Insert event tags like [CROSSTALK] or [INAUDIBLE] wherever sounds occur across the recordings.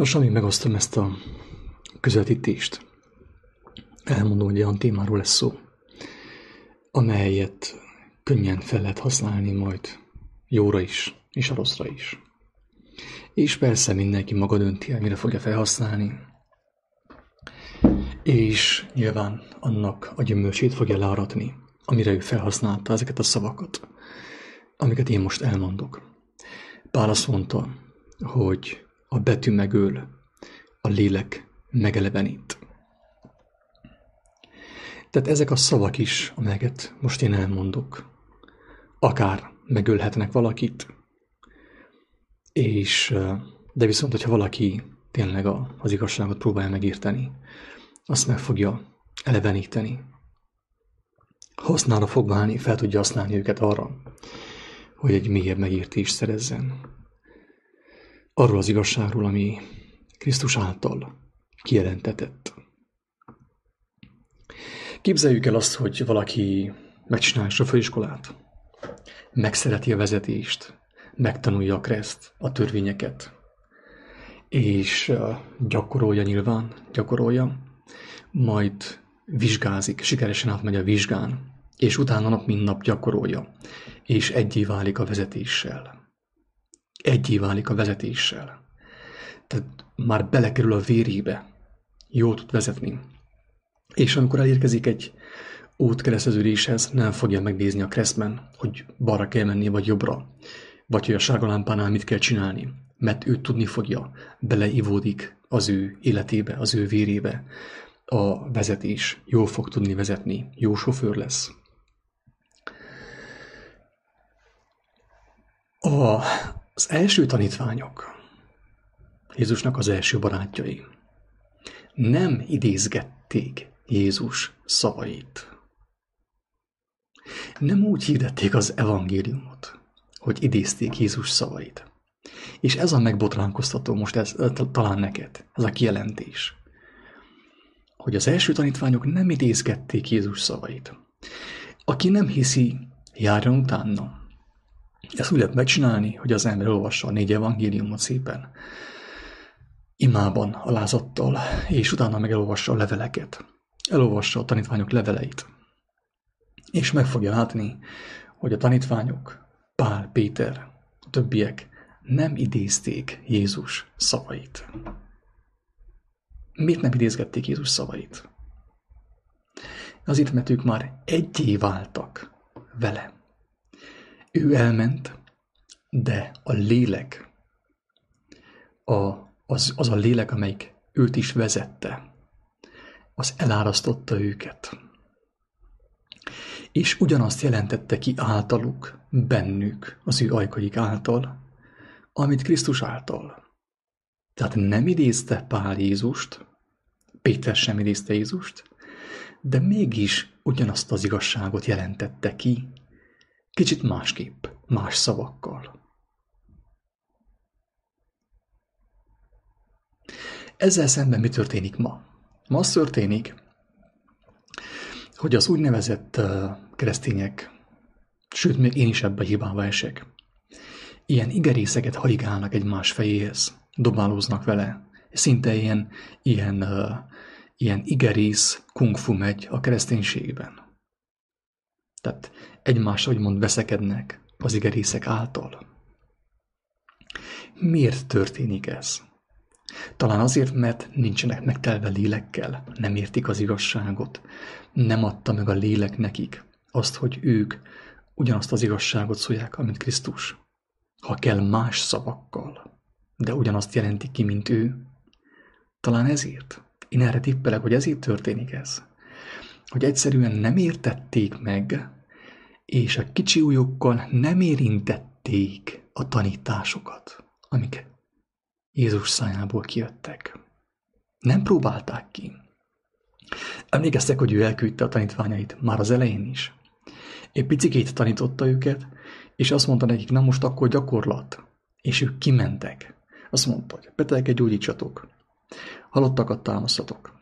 Nos, amíg megosztom ezt a közvetítést, elmondom, hogy olyan témáról lesz szó, amelyet könnyen fel lehet használni majd jóra is, és a rosszra is. És persze mindenki maga dönti el, mire fogja felhasználni, és nyilván annak a gyümölcsét fogja learatni, amire ő felhasználta ezeket a szavakat, amiket én most elmondok. Pál azt mondta, hogy a betű megöl, a lélek megelevenít. Tehát ezek a szavak is, amelyeket most én elmondok, akár megölhetnek valakit, és de viszont, hogyha valaki tényleg az igazságot próbálja megírteni, azt meg fogja eleveníteni. Hasznára fog válni, fel tudja használni őket arra, hogy egy mélyebb megértést szerezzen. Arról az igazságról, ami Krisztus által kijelentetett. Képzeljük el azt, hogy valaki megcsinálja a főiskolát, megszereti a vezetést, megtanulja a kreszt, a törvényeket, és gyakorolja nyilván, gyakorolja, majd vizsgázik, sikeresen átmegy a vizsgán, és utána nap mint nap gyakorolja, és egyé válik a vezetéssel. Egyé válik a vezetéssel. Tehát már belekerül a vérébe, jól tud vezetni. És amikor elérkezik egy útkereszteződéshez, nem fogja megnézni a kreszben, hogy balra kell menni, vagy jobbra, vagy hogy a sárga lámpánál mit kell csinálni, mert ő tudni fogja, beleivódik az ő életébe, az ő vérébe, a vezetés, jól fog tudni vezetni, jó sofőr lesz. A, az első tanítványok, Jézusnak az első barátjai, nem idézgették Jézus szavait. Nem úgy hirdették az evangéliumot, hogy idézték Jézus szavait. És ez a megbotránkoztató most ez, talán neked, ez a kijelentés hogy az első tanítványok nem idézgették Jézus szavait. Aki nem hiszi, járjon utána. Ezt úgy lehet megcsinálni, hogy az ember olvassa a négy evangéliumot szépen, imában, alázattal, és utána meg elolvassa a leveleket. Elolvassa a tanítványok leveleit. És meg fogja látni, hogy a tanítványok, Pál, Péter, a többiek nem idézték Jézus szavait. Miért nem idézgették Jézus szavait? Azért, mert ők már egyé váltak vele. Ő elment, de a lélek, a, az, az a lélek, amelyik őt is vezette, az elárasztotta őket. És ugyanazt jelentette ki általuk, bennük, az ő ajkaik által, amit Krisztus által. Tehát nem idézte Pál Jézust, Péter sem idézte Jézust, de mégis ugyanazt az igazságot jelentette ki, kicsit másképp, más szavakkal. Ezzel szemben mi történik ma? Ma az történik, hogy az úgynevezett keresztények, sőt, még én is ebbe hibába esek, ilyen igerészeket haligálnak egymás fejéhez, dobálóznak vele, szinte ilyen, ilyen, uh, ilyen igerész kungfu megy a kereszténységben. Tehát egymás, mond veszekednek az igerészek által. Miért történik ez? Talán azért, mert nincsenek megtelve lélekkel, nem értik az igazságot, nem adta meg a lélek nekik azt, hogy ők ugyanazt az igazságot szólják, amit Krisztus. Ha kell más szavakkal, de ugyanazt jelentik ki, mint ő, talán ezért. Én erre tippelek, hogy ezért történik ez. Hogy egyszerűen nem értették meg, és a kicsi ujjukkal nem érintették a tanításokat, amik Jézus szájából kijöttek. Nem próbálták ki. Emlékeztek, hogy ő elküldte a tanítványait már az elején is. Egy picikét tanította őket, és azt mondta nekik, na most akkor gyakorlat. És ők kimentek. Azt mondta, hogy betegeket gyógyítsatok, Halottakat támasztatok.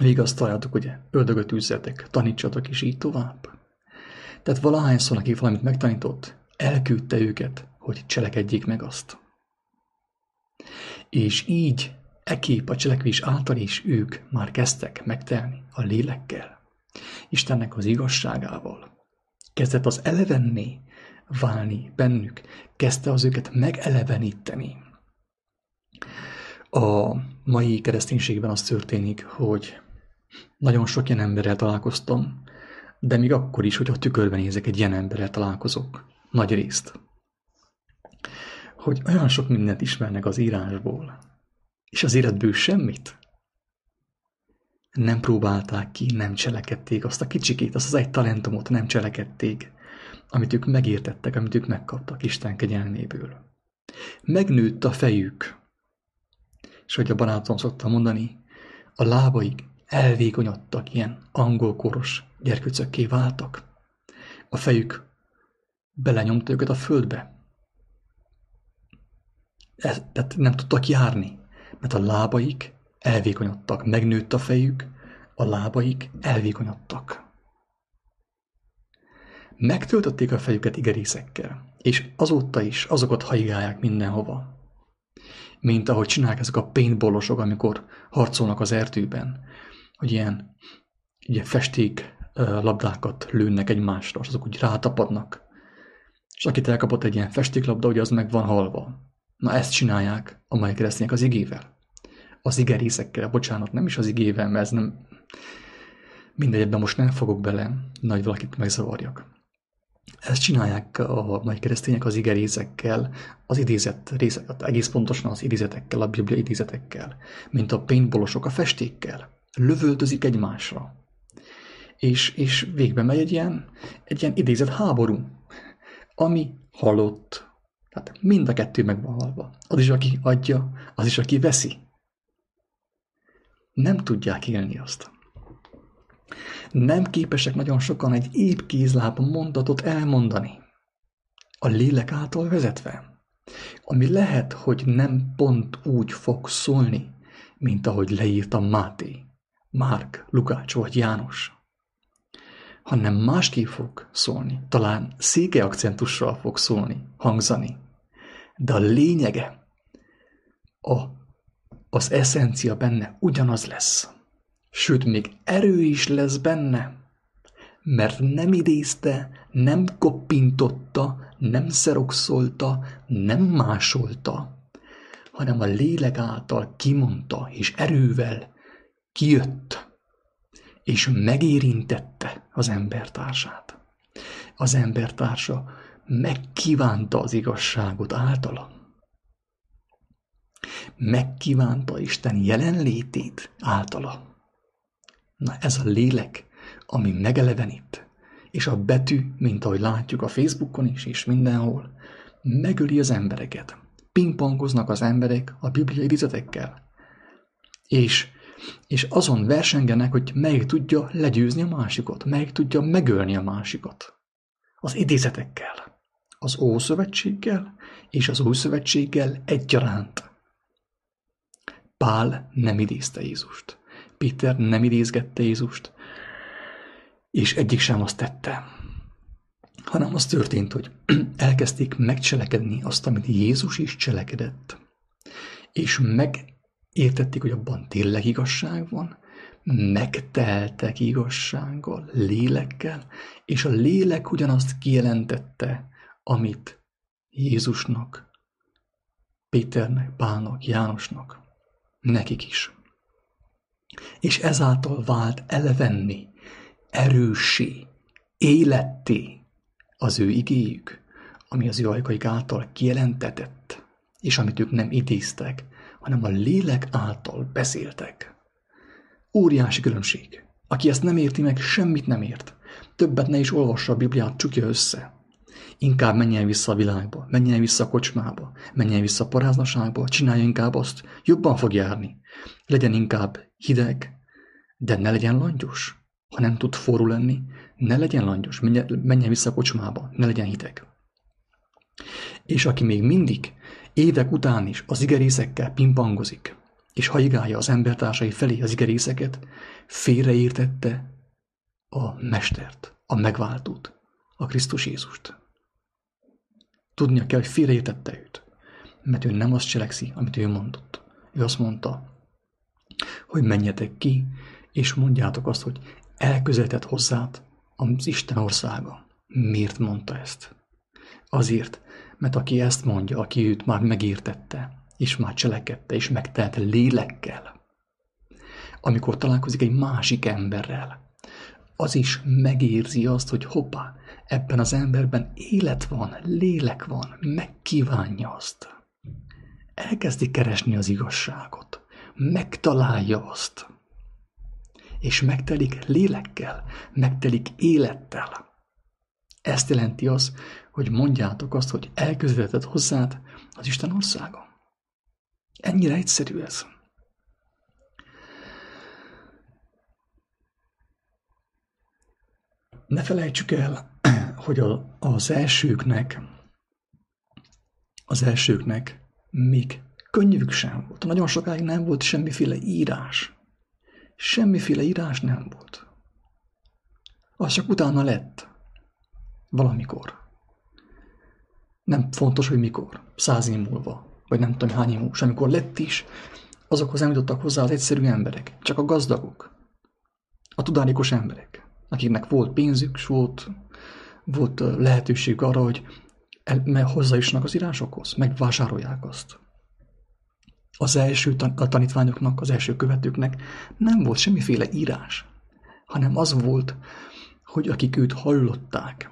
Vigasztaljátok, ugye, ördögöt űzzetek, tanítsatok, és így tovább. Tehát valahányszor, aki valamit megtanított, elküldte őket, hogy cselekedjék meg azt. és így ekép a cselekvés által is ők már kezdtek megtelni a lélekkel, Istennek az igazságával. Kezdett az elevenné válni bennük, kezdte az őket megeleveníteni. A mai kereszténységben az történik, hogy nagyon sok ilyen emberrel találkoztam, de még akkor is, hogy a tükörben nézek, egy ilyen emberrel találkozok. Nagy részt. Hogy olyan sok mindent ismernek az írásból, és az életből semmit. Nem próbálták ki, nem cselekedték azt a kicsikét, azt az egy talentumot nem cselekedték, amit ők megértettek, amit ők megkaptak Isten kegyelméből. Megnőtt a fejük, és hogy a barátom szokta mondani, a lábaik elvékonyodtak, ilyen angolkoros gyerkőcökké váltak. A fejük belenyomta őket a földbe. Ez, tehát nem tudtak járni, mert a lábaik elvékonyodtak, megnőtt a fejük, a lábaik elvékonyodtak. Megtöltötték a fejüket igerészekkel, és azóta is azokat haigálják mindenhova. Mint ahogy csinálják ezek a paintballosok, amikor harcolnak az erdőben, hogy ilyen, ilyen festék labdákat lőnek egymásra, és azok úgy rátapadnak. És akit elkapott egy ilyen festéklabda, ugye az meg van halva. Na ezt csinálják a mai keresztények az igével. Az igerészekkel, bocsánat, nem is az igével, mert ez nem... Mindegy, ebben most nem fogok bele, nagy valakit megzavarjak. Ezt csinálják a mai keresztények az igerészekkel, az idézett részeket, egész pontosan az idézetekkel, a biblia idézetekkel, mint a paintballosok a festékkel. Lövöldözik egymásra. És, és végbe megy egy ilyen, egy ilyen idézett háború, ami halott. Tehát mind a kettő meg van halva. Az is, aki adja, az is, aki veszi. Nem tudják élni azt. Nem képesek nagyon sokan egy épp kézláb mondatot elmondani. A lélek által vezetve. Ami lehet, hogy nem pont úgy fog szólni, mint ahogy leírta Máté, Márk, Lukács vagy János, hanem másképp fog szólni. Talán széke akcentussal fog szólni, hangzani. De a lényege, a, az eszencia benne ugyanaz lesz. Sőt, még erő is lesz benne, mert nem idézte, nem koppintotta, nem szerokszolta, nem másolta, hanem a lélek által kimondta, és erővel kijött, és megérintette az embertársát. Az embertársa megkívánta az igazságot általa. Megkívánta Isten jelenlétét általa. Na ez a lélek, ami megelevenít, és a betű, mint ahogy látjuk a Facebookon is, és mindenhol, megöli az embereket. Pingpongoznak az emberek a bibliai idézetekkel. És, és azon versengenek, hogy melyik tudja legyőzni a másikat, melyik tudja megölni a másikat. Az idézetekkel. Az Ószövetséggel és az Új Szövetséggel egyaránt. Pál nem idézte Jézust. Péter nem idézgette Jézust, és egyik sem azt tette, hanem az történt, hogy [CLEARS THROAT] elkezdték megcselekedni azt, amit Jézus is cselekedett, és megértették, hogy abban tényleg igazság van, megteltek igazsággal, lélekkel, és a lélek ugyanazt kijelentette, amit Jézusnak, Péternek, Pálnak, Jánosnak, nekik is és ezáltal vált elevenni, erőssé, életté az ő igéjük, ami az ő ajkaik által kijelentetett, és amit ők nem idéztek, hanem a lélek által beszéltek. Óriási különbség. Aki ezt nem érti meg, semmit nem ért. Többet ne is olvassa a Bibliát, csukja össze. Inkább menjen vissza a világba, menjen vissza a kocsmába, menjen vissza a paráznaságba, csinálja inkább azt, jobban fog járni. Legyen inkább hideg, de ne legyen langyos. Ha nem tud forró lenni, ne legyen langyos, menjen, menjen vissza a kocsmába, ne legyen hideg. És aki még mindig, évek után is az igerészekkel pimpangozik, és haigálja az embertársai felé az igerészeket, félreértette a mestert, a megváltót, a Krisztus Jézust. Tudnia kell, hogy félreértette őt, mert ő nem azt cselekszi, amit ő mondott. Ő azt mondta, hogy menjetek ki, és mondjátok azt, hogy elközelített hozzád az Isten országa. Miért mondta ezt? Azért, mert aki ezt mondja, aki őt már megértette, és már cselekedte, és megtelte lélekkel, amikor találkozik egy másik emberrel, az is megérzi azt, hogy hoppá, ebben az emberben élet van, lélek van, megkívánja azt. Elkezdi keresni az igazságot, megtalálja azt, és megtelik lélekkel, megtelik élettel. Ezt jelenti az, hogy mondjátok azt, hogy elközvetett hozzád az Isten országa. Ennyire egyszerű ez. Ne felejtsük el, hogy a, az elsőknek, az elsőknek még könyvük sem volt. Nagyon sokáig nem volt semmiféle írás. Semmiféle írás nem volt. Az csak utána lett. Valamikor. Nem fontos, hogy mikor. Száz év múlva. Vagy nem tudom hány év múlva. amikor lett is, azokhoz nem jutottak hozzá az egyszerű emberek. Csak a gazdagok. A tudálékos emberek. Akiknek volt pénzük, és volt, volt lehetőség arra, hogy el, hozzájussanak az írásokhoz, megvásárolják azt. Az első a tanítványoknak, az első követőknek nem volt semmiféle írás, hanem az volt, hogy akik őt hallották,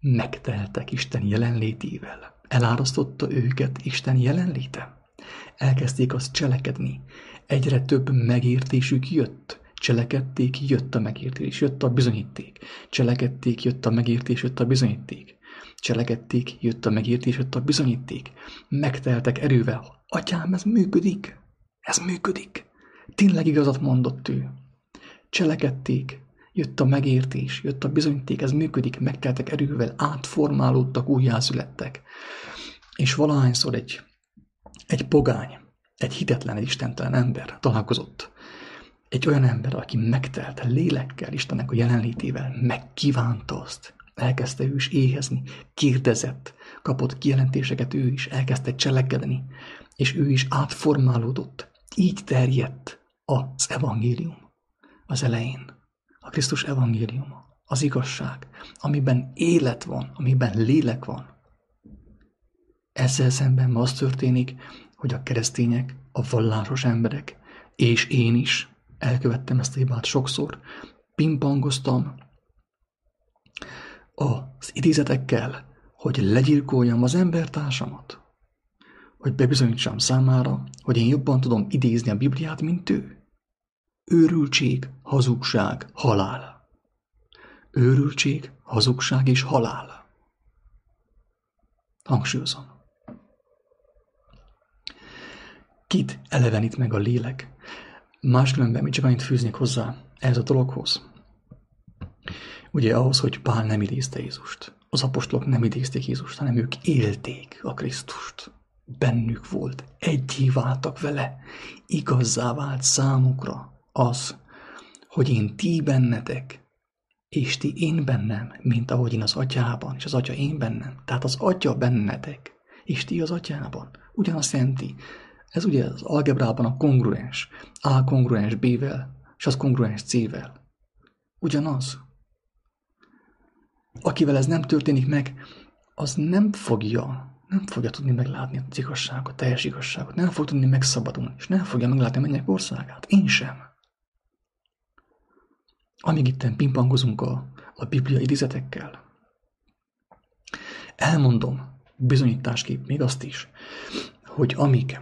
megteltek Isten jelenlétével. Elárasztotta őket Isten jelenléte. Elkezdték azt cselekedni. Egyre több megértésük jött. Cselekedték, jött a megértés, jött a bizonyíték. Cselekedték, jött a megértés, jött a bizonyíték. Cselekedték, jött a megértés, jött a bizonyíték. Megteltek erővel. Atyám, ez működik. Ez működik. Tényleg igazat mondott ő. Cselekedték, Jött a megértés, jött a bizonyíték, ez működik, megteltek erővel, átformálódtak, újjászülettek. És valahányszor egy, egy pogány, egy hitetlen, egy istentelen ember találkozott. Egy olyan ember, aki megtelt lélekkel, Istennek a jelenlétével, megkívánta azt, elkezdte ő is éhezni, kérdezett, kapott kijelentéseket ő is, elkezdte cselekedni, és ő is átformálódott. Így terjedt az evangélium az elején a Krisztus evangéliuma, az igazság, amiben élet van, amiben lélek van. Ezzel szemben ma az történik, hogy a keresztények, a vallásos emberek, és én is elkövettem ezt a hibát sokszor, pimpangoztam az idézetekkel, hogy legyilkoljam az embertársamat, hogy bebizonyítsam számára, hogy én jobban tudom idézni a Bibliát, mint ő. Őrültség, hazugság, halál. Őrültség, hazugság és halál. Hangsúlyozom. Kit elevenít meg a lélek? Máskülönben mi csak annyit fűznék hozzá ehhez a dologhoz. Ugye ahhoz, hogy Pál nem idézte Jézust. Az apostolok nem idézték Jézust, hanem ők élték a Krisztust. Bennük volt, egyé váltak vele, igazzá vált számukra az, hogy én ti bennetek, és ti én bennem, mint ahogy én az atyában, és az atya én bennem. Tehát az atya bennetek, és ti az atyában. Ugyanazt jelenti. Ez ugye az algebrában a kongruens. A kongruens B-vel, és az kongruens C-vel. Ugyanaz. Akivel ez nem történik meg, az nem fogja, nem fogja tudni meglátni az igazságot, teljes igazságot, nem fog tudni megszabadulni, és nem fogja meglátni a mennyek országát. Én sem. Amíg itten pingpongozunk a, a Biblia idézetekkel, elmondom bizonyításképp még azt is, hogy amíg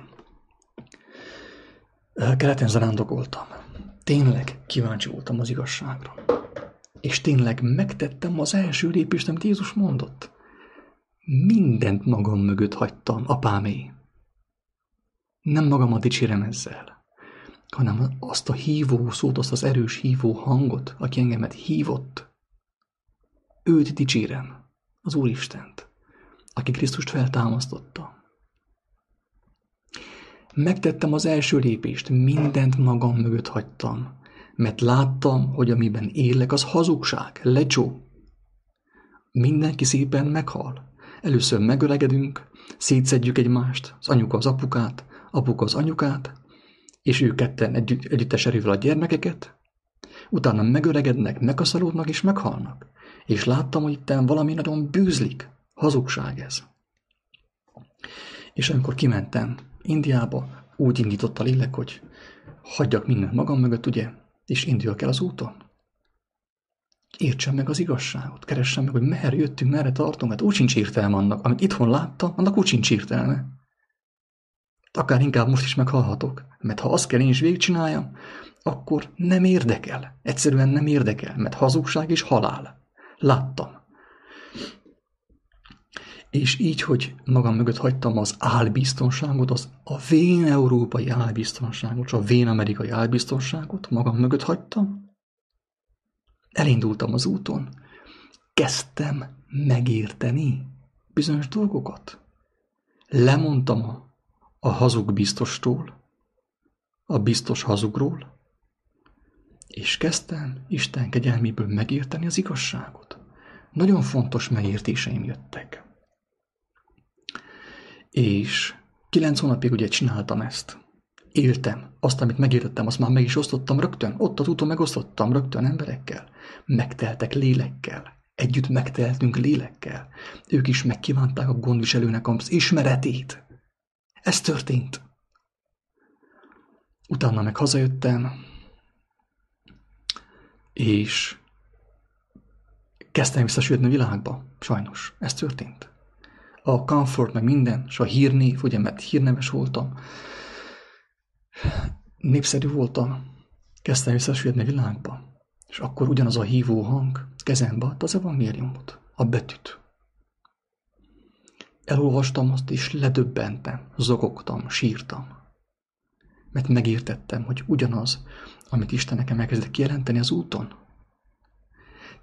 keleten zarándokoltam, tényleg kíváncsi voltam az igazságra. És tényleg megtettem az első lépést, amit Jézus mondott. Mindent magam mögött hagytam, apámé. Nem magamat dicsérem ezzel hanem azt a hívó szót, azt az erős hívó hangot, aki engemet hívott. Őt dicsérem, az Úristent, aki Krisztust feltámasztotta. Megtettem az első lépést, mindent magam mögött hagytam, mert láttam, hogy amiben élek, az hazugság, lecsó. Mindenki szépen meghal. Először megöregedünk, szétszedjük egymást, az anyuka az apukát, apuka az anyukát, és ők ketten együtt, együttes erővel a gyermekeket, utána megöregednek, megkaszalódnak és meghalnak. És láttam, hogy itt valami nagyon bűzlik. Hazugság ez. És amikor kimentem Indiába, úgy indított a lélek, hogy hagyjak mindent magam mögött, ugye, és induljak el az úton. Értsem meg az igazságot, keressem meg, hogy merre jöttünk, merre tartunk, mert úgy sincs értelme annak. Amit itthon láttam, annak úgy sincs értelme. Akár inkább most is meghalhatok, mert ha azt kell én is végigcsináljam, akkor nem érdekel. Egyszerűen nem érdekel, mert hazugság és halál. Láttam. És így, hogy magam mögött hagytam az álbiztonságot, az a vén európai álbiztonságot, a vén amerikai álbiztonságot magam mögött hagytam, elindultam az úton, kezdtem megérteni bizonyos dolgokat. Lemondtam a, a hazug biztostól, a biztos hazugról, és kezdtem Isten kegyelméből megérteni az igazságot. Nagyon fontos megértéseim jöttek. És kilenc hónapig ugye csináltam ezt. Éltem. Azt, amit megértettem, azt már meg is osztottam rögtön. Ott az úton megosztottam rögtön emberekkel. Megteltek lélekkel. Együtt megteltünk lélekkel. Ők is megkívánták a gondviselőnek az ismeretét. Ez történt. Utána meg hazajöttem, és kezdtem visszasülni a világba. Sajnos, ez történt. A comfort, meg minden, és a hírnév, ugye, mert hírneves voltam, népszerű voltam, kezdtem visszasülni a világba. És akkor ugyanaz a hívó hang kezembe adta az evangéliumot, a betűt. Elolvastam azt, és ledöbbentem, zokogtam, sírtam. Mert megértettem, hogy ugyanaz, amit Isten nekem elkezdett kijelenteni az úton.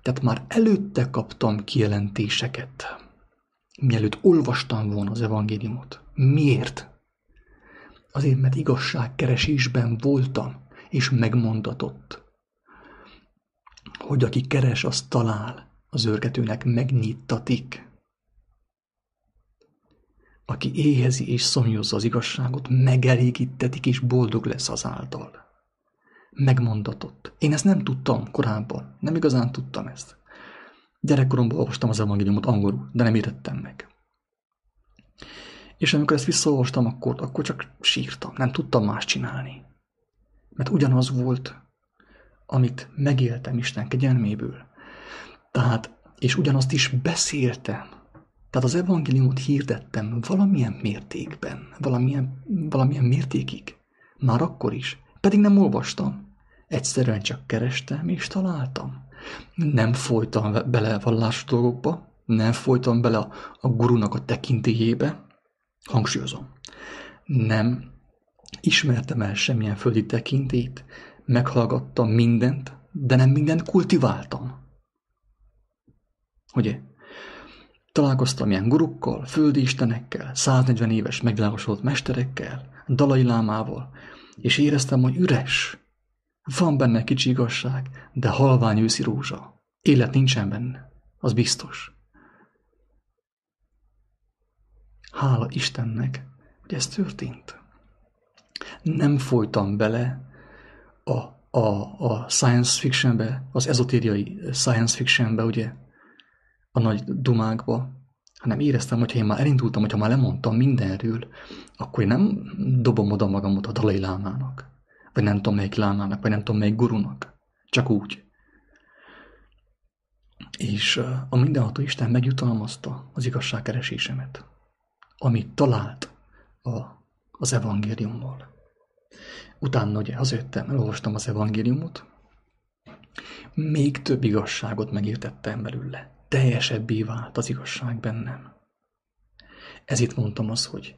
Tehát már előtte kaptam kijelentéseket, mielőtt olvastam volna az evangéliumot. Miért? Azért, mert igazságkeresésben voltam, és megmondatott, hogy aki keres, az talál, az őrgetőnek megnyittatik. Aki éhezi és szomjozza az igazságot, megelégítetik és boldog lesz azáltal megmondatott. Én ezt nem tudtam korábban, nem igazán tudtam ezt. Gyerekkoromban olvastam az evangéliumot angolul, de nem értettem meg. És amikor ezt visszaolvastam, akkor, akkor csak sírtam, nem tudtam más csinálni. Mert ugyanaz volt, amit megéltem Isten kegyelméből. Tehát, és ugyanazt is beszéltem. Tehát az evangéliumot hirdettem valamilyen mértékben, valamilyen, valamilyen mértékig. Már akkor is. Pedig nem olvastam. Egyszerűen csak kerestem és találtam. Nem folytam bele vallás dolgokba, nem folytam bele a, a gurunak a tekintélyébe, hangsúlyozom. Nem ismertem el semmilyen földi tekintét, meghallgattam mindent, de nem mindent kultiváltam. Ugye? Találkoztam ilyen gurukkal, földi istenekkel, 140 éves megvilágosodott mesterekkel, Dalai Lámával, és éreztem, hogy üres. Van benne kicsi igazság, de halvány őszi rózsa. Élet nincsen benne, az biztos. Hála Istennek, hogy ez történt. Nem folytam bele a, a, a science fictionbe, az ezotériai science fictionbe, ugye, a nagy dumákba, hanem éreztem, hogyha én már elindultam, hogyha már lemondtam mindenről, akkor én nem dobom oda magamot a Dalai Lámának, vagy nem tudom melyik lámának, vagy nem tudom melyik gurunak. Csak úgy. És a mindenható Isten megjutalmazta az igazságkeresésemet, amit talált a, az evangéliummal. Utána ugye hazajöttem, elolvastam az evangéliumot, még több igazságot megértettem belőle teljesebbé vált az igazság bennem. Ezért mondtam azt, hogy,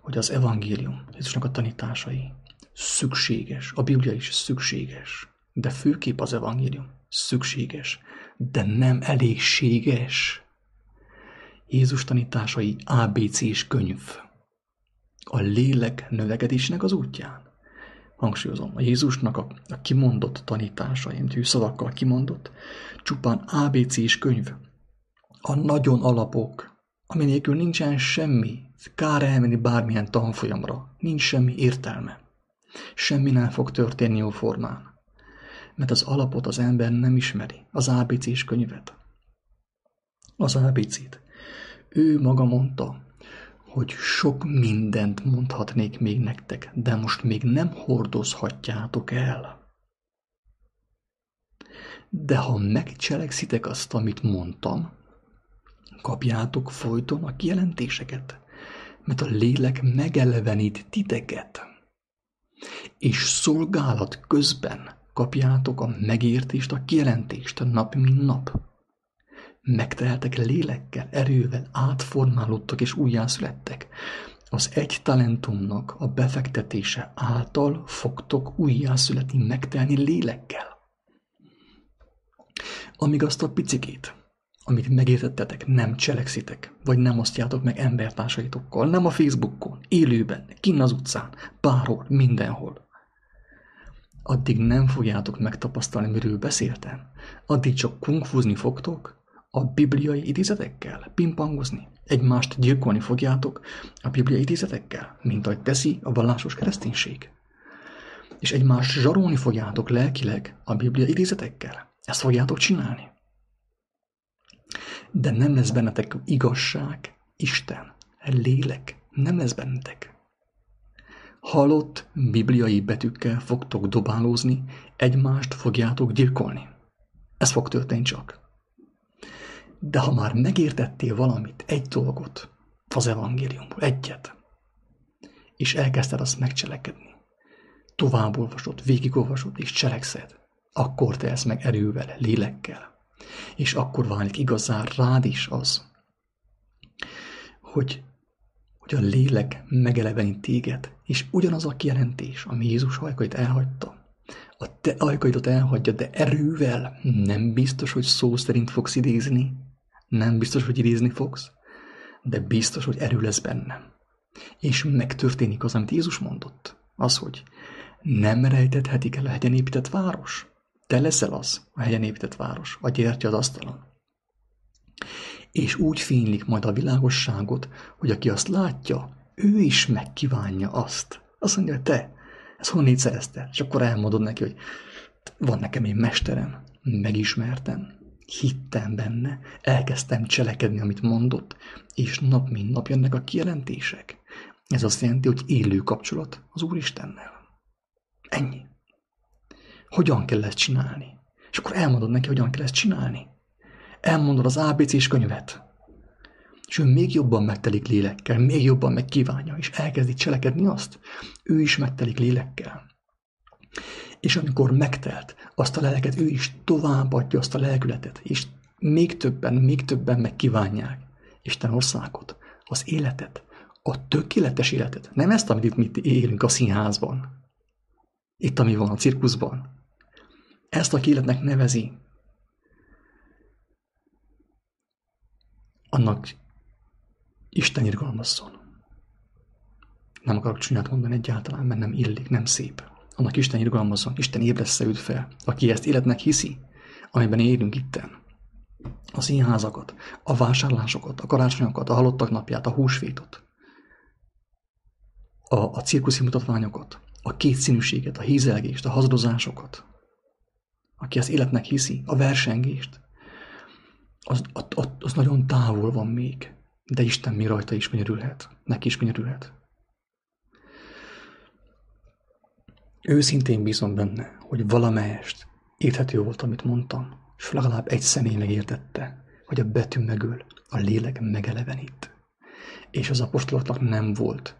hogy az evangélium, Jézusnak a tanításai szükséges, a Biblia is szükséges, de főképp az evangélium szükséges, de nem elégséges. Jézus tanításai ABC-s könyv. A lélek növekedésnek az útján. Hangsúlyozom, a Jézusnak a, a kimondott tanításai, amit ő szavakkal kimondott, csupán ABC-s könyv a nagyon alapok, ami nincsen semmi, Kár elmenni bármilyen tanfolyamra, nincs semmi értelme. Semmi nem fog történni jó formán. Mert az alapot az ember nem ismeri, az ABC-s könyvet. Az ABC-t. Ő maga mondta, hogy sok mindent mondhatnék még nektek, de most még nem hordozhatjátok el. De ha megcselekszitek azt, amit mondtam, kapjátok folyton a kijelentéseket, mert a lélek megelevenít titeket. És szolgálat közben kapjátok a megértést, a kijelentést nap, mint nap. Megteheltek lélekkel, erővel, átformálódtak és újjászülettek. Az egy talentumnak a befektetése által fogtok újjászületni, megtelni lélekkel. Amíg azt a picikét, amit megértettetek, nem cselekszitek, vagy nem osztjátok meg embertársaitokkal, nem a Facebookon, élőben, kinn az utcán, bárhol, mindenhol, addig nem fogjátok megtapasztalni, miről beszéltem. Addig csak kungfuzni fogtok a bibliai idézetekkel, pingpongozni. Egymást gyilkolni fogjátok a bibliai idézetekkel, mint ahogy teszi a vallásos kereszténység. És egymást zsarolni fogjátok lelkileg a biblia idézetekkel. Ezt fogjátok csinálni. De nem lesz bennetek igazság, Isten, lélek, nem lesz bennetek. Halott bibliai betűkkel fogtok dobálózni, egymást fogjátok gyilkolni. Ez fog történni csak. De ha már megértettél valamit, egy dolgot az evangéliumból, egyet, és elkezdted azt megcselekedni, tovább olvasod, végigolvasod és cselekszed, akkor ezt meg erővel, lélekkel. És akkor válik igazán rád is az, hogy, hogy a lélek megelevenít téged, és ugyanaz a kijelentés, ami Jézus ajkait elhagyta, a te ajkaidat elhagyja, de erővel nem biztos, hogy szó szerint fogsz idézni, nem biztos, hogy idézni fogsz, de biztos, hogy erő lesz benne. És megtörténik az, amit Jézus mondott. Az, hogy nem rejtethetik el a hegyen épített város. Te leszel az, a hegyen épített város, a gyertya az asztalon. És úgy fénylik majd a világosságot, hogy aki azt látja, ő is megkívánja azt. Azt mondja, te, ezt honnét szerezted? És akkor elmondod neki, hogy van nekem egy mesterem, megismertem, hittem benne, elkezdtem cselekedni, amit mondott, és nap mint nap jönnek a kijelentések. Ez azt jelenti, hogy élő kapcsolat az Úristennel. Ennyi. Hogyan kell ezt csinálni? És akkor elmondod neki, hogyan kell ezt csinálni. Elmondod az ABC-s könyvet. És ő még jobban megtelik lélekkel, még jobban megkívánja, és elkezdi cselekedni azt. Ő is megtelik lélekkel. És amikor megtelt azt a lelket, ő is továbbadja azt a lelkületet, és még többen, még többen megkívánják Isten országot, az életet, a tökéletes életet. Nem ezt, amit itt mit élünk a színházban, itt, ami van a cirkuszban. Ezt a életnek nevezi. Annak Isten irgalmazzon. Nem akarok csúnyát mondani egyáltalán, mert nem illik, nem szép annak Isten irgalmazzon, Isten ébressze őt fel, aki ezt életnek hiszi, amiben élünk itten. A színházakat, a vásárlásokat, a karácsonyokat, a halottak napját, a húsvétot, a, a cirkuszi mutatványokat, a kétszínűséget, a hízelgést, a hazadozásokat, aki az életnek hiszi, a versengést, az, az, az nagyon távol van még, de Isten mi rajta is könyörülhet, neki is könyörülhet. Őszintén bízom benne, hogy valamelyest érthető volt, amit mondtam, és legalább egy személy megértette, hogy a betű megöl, a lélek megelevenít. És az apostoloknak nem volt,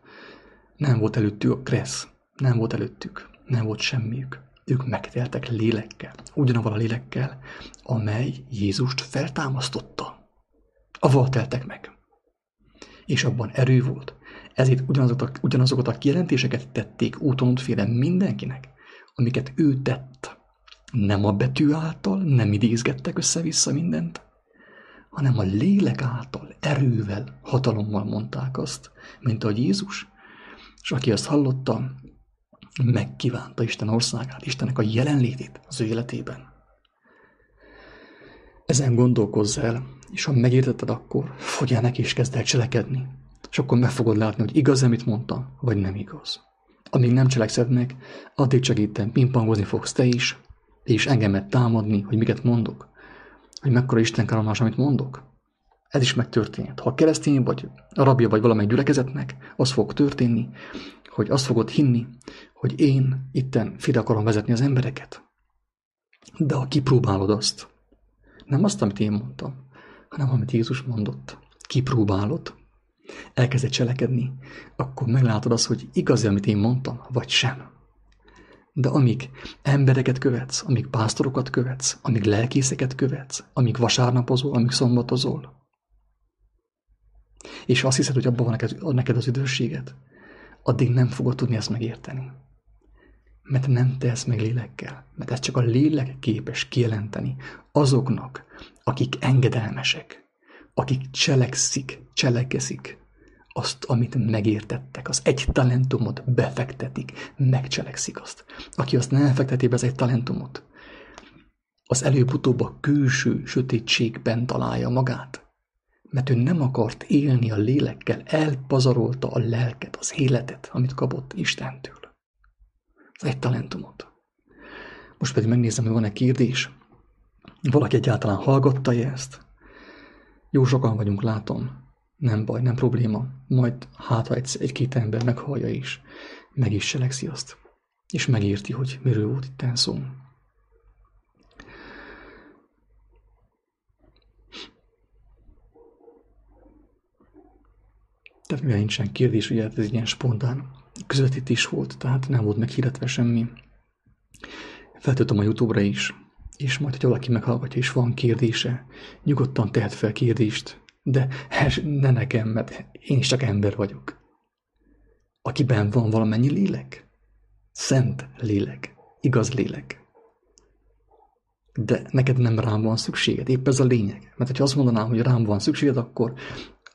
nem volt előttük a kressz, nem volt előttük, nem volt semmiük. Ők megteltek lélekkel, ugyanavval a lélekkel, amely Jézust feltámasztotta. Aval teltek meg. És abban erő volt, ezért ugyanazokat ugyanazokat a kijelentéseket tették úton félre mindenkinek, amiket ő tett. Nem a betű által, nem idézgettek össze-vissza mindent, hanem a lélek által, erővel, hatalommal mondták azt, mint ahogy Jézus. És aki azt hallotta, megkívánta Isten országát, Istennek a jelenlétét az ő életében. Ezen gondolkozz el, és ha megértetted, akkor fogyjál neki és kezd el cselekedni és akkor meg fogod látni, hogy igaz-e, amit mondtam, vagy nem igaz. Amíg nem cselekszed meg, addig csak itt pingpongozni fogsz te is, és engemet támadni, hogy miket mondok, hogy mekkora Isten karamás, amit mondok. Ez is megtörténhet. Ha keresztény vagy, rabja vagy valamely gyülekezetnek, az fog történni, hogy azt fogod hinni, hogy én itten fide akarom vezetni az embereket. De ha kipróbálod azt, nem azt, amit én mondtam, hanem amit Jézus mondott, kipróbálod, elkezded cselekedni, akkor meglátod azt, hogy igaz amit én mondtam, vagy sem. De amíg embereket követsz, amíg pásztorokat követsz, amíg lelkészeket követsz, amíg vasárnapozol, amíg szombatozol, és azt hiszed, hogy abban van neked, neked az üdvösséget, addig nem fogod tudni ezt megérteni. Mert nem tesz meg lélekkel, mert ez csak a lélek képes kijelenteni azoknak, akik engedelmesek, akik cselekszik, cselekezik azt, amit megértettek, az egy talentumot befektetik, megcselekszik azt. Aki azt nem fekteti be az egy talentumot, az előbb-utóbb a külső sötétségben találja magát. Mert ő nem akart élni a lélekkel, elpazarolta a lelket, az életet, amit kapott Istentől. Az egy talentumot. Most pedig megnézem, hogy van-e kérdés. Valaki egyáltalán hallgatta ezt? Jó sokan vagyunk, látom. Nem baj, nem probléma. Majd hát, ha egy, egy-két ember meghallja is, meg is selekszi azt. És megérti, hogy miről volt itt szó. Tehát mivel nincsen kérdés, ugye ez egy ilyen spontán közvetítés volt, tehát nem volt meghirdetve semmi. Feltöltöm a Youtube-ra is, és majd, hogy valaki meghallgatja, és van kérdése, nyugodtan tehet fel kérdést, de ne nekem, mert én is csak ember vagyok. Akiben van valamennyi lélek. Szent lélek. Igaz lélek. De neked nem rám van szükséged. Épp ez a lényeg. Mert ha azt mondanám, hogy rám van szükséged, akkor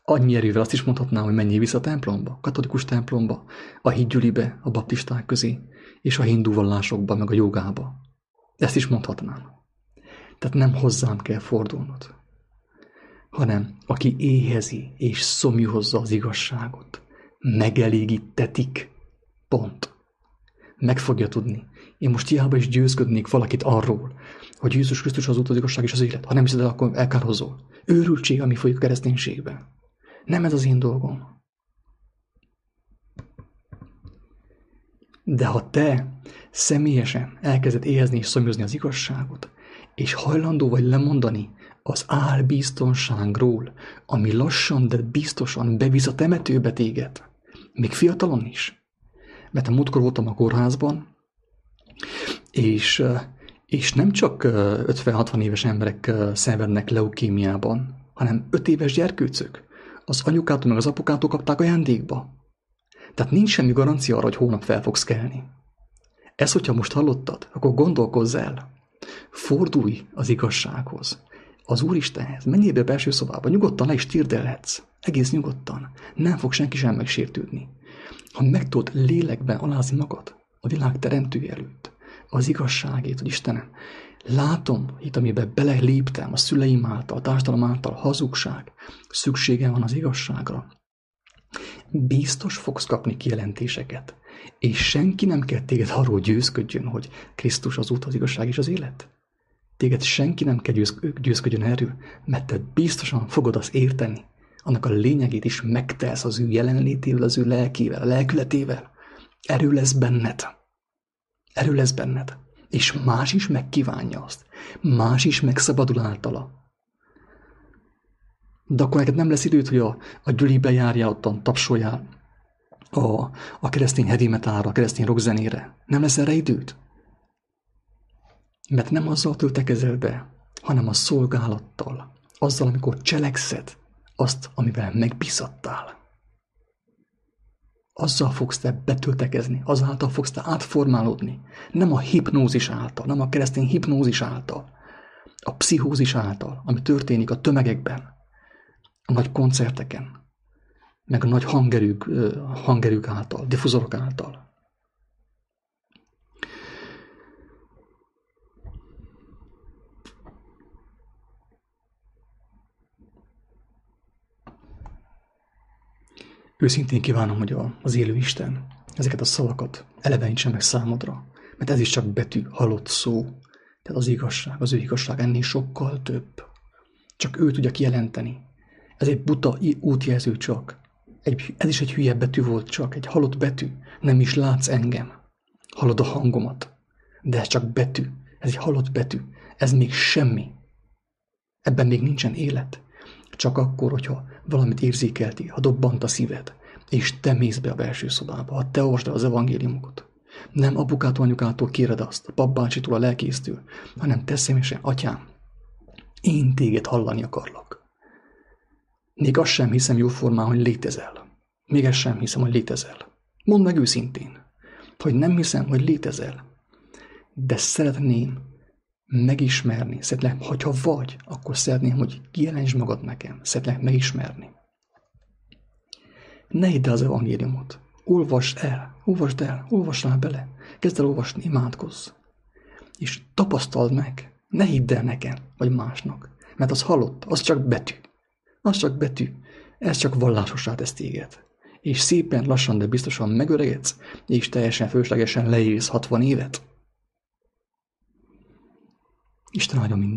annyi erővel azt is mondhatnám, hogy menjél vissza a templomba, a katolikus templomba, a hídgyülibe, a baptisták közé, és a hindu vallásokba, meg a jogába. Ezt is mondhatnám. Tehát nem hozzám kell fordulnod, hanem aki éhezi és szomjúhozza az igazságot, megelégítetik. Pont. Meg fogja tudni. Én most hiába is győzködnék valakit arról, hogy Jézus Krisztus az út, az igazság és az élet. Ha nem hiszed akkor elkárhozol. Őrültség, ami folyik a kereszténységben. Nem ez az én dolgom. De ha te személyesen elkezded éhezni és szomjozni az igazságot, és hajlandó vagy lemondani az álbiztonságról, ami lassan, de biztosan bevisz a temetőbe téged, még fiatalon is. Mert a múltkor voltam a kórházban, és, és nem csak 50-60 éves emberek szenvednek leukémiában, hanem 5 éves gyerkőcök. Az anyukától meg az apukától kapták ajándékba. Tehát nincs semmi garancia arra, hogy hónap fel fogsz kelni. Ez, hogyha most hallottad, akkor gondolkozz el. Fordulj az igazsághoz. Az Úristenhez. Menjél be a belső szobába. Nyugodtan le is térdelhetsz. Egész nyugodtan. Nem fog senki sem megsértődni. Ha meg tudod lélekben alázni magad a világ teremtője előtt, az igazságét, hogy Istenem, látom itt, amiben beleléptem a szüleim által, a társadalom által, hazugság, szükségem van az igazságra. Biztos fogsz kapni kijelentéseket, és senki nem kell téged arról győzködjön, hogy Krisztus az út, az igazság és az élet. Téged senki nem kell győzködjön erről, mert te biztosan fogod azt érteni, annak a lényegét is megtelsz az ő jelenlétével, az ő lelkével, a lelkületével. Erő lesz benned. Erő lesz benned. És más is megkívánja azt. Más is megszabadul általa. De akkor neked nem lesz időt, hogy a, a gyülibe járjál, ottan tapsoljál a, a keresztény heavy metalra, a keresztény rockzenére. Nem lesz erre időt? Mert nem azzal töltekezel be, hanem a szolgálattal. Azzal, amikor cselekszed azt, amivel megbízattál. Azzal fogsz te betöltekezni, azáltal fogsz te átformálódni. Nem a hipnózis által, nem a keresztény hipnózis által, a pszichózis által, ami történik a tömegekben, a nagy koncerteken, meg a nagy hangerők, hangerők által, diffuzorok által. Őszintén kívánom, hogy az élő Isten ezeket a szavakat elevenítse meg számodra, mert ez is csak betű, halott szó. Tehát az igazság, az ő igazság ennél sokkal több. Csak ő tudja kijelenteni. Ez egy buta útjelző csak. Egy, ez is egy hülye betű volt csak, egy halott betű. Nem is látsz engem. Hallod a hangomat. De ez csak betű. Ez egy halott betű. Ez még semmi. Ebben még nincsen élet. Csak akkor, hogyha valamit érzékelti, ha dobbant a szíved, és te mész be a belső szobába, ha te olvasd az evangéliumot. Nem apukától, anyukától kéred azt, papbácsitól, a lelkésztől, hanem te személyesen, atyám, én téged hallani akarlak. Még azt sem hiszem jóformán, hogy létezel. Még ezt sem hiszem, hogy létezel. Mondd meg őszintén, hogy nem hiszem, hogy létezel. De szeretném megismerni, szeretlek, hogyha vagy, akkor szeretném, hogy kijelentsd magad nekem, szeretlek megismerni. Ne hidd az evangéliumot. Olvasd el, olvasd el, olvasd el bele. Kezd el olvasni, imádkozz. És tapasztald meg. Ne hidd el nekem, vagy másnak. Mert az halott, az csak betű. Az csak betű. Ez csak vallásosá tesz téged. És szépen, lassan, de biztosan megöregedsz, és teljesen fölöslegesen leírsz 60 évet. Isten áldja minden.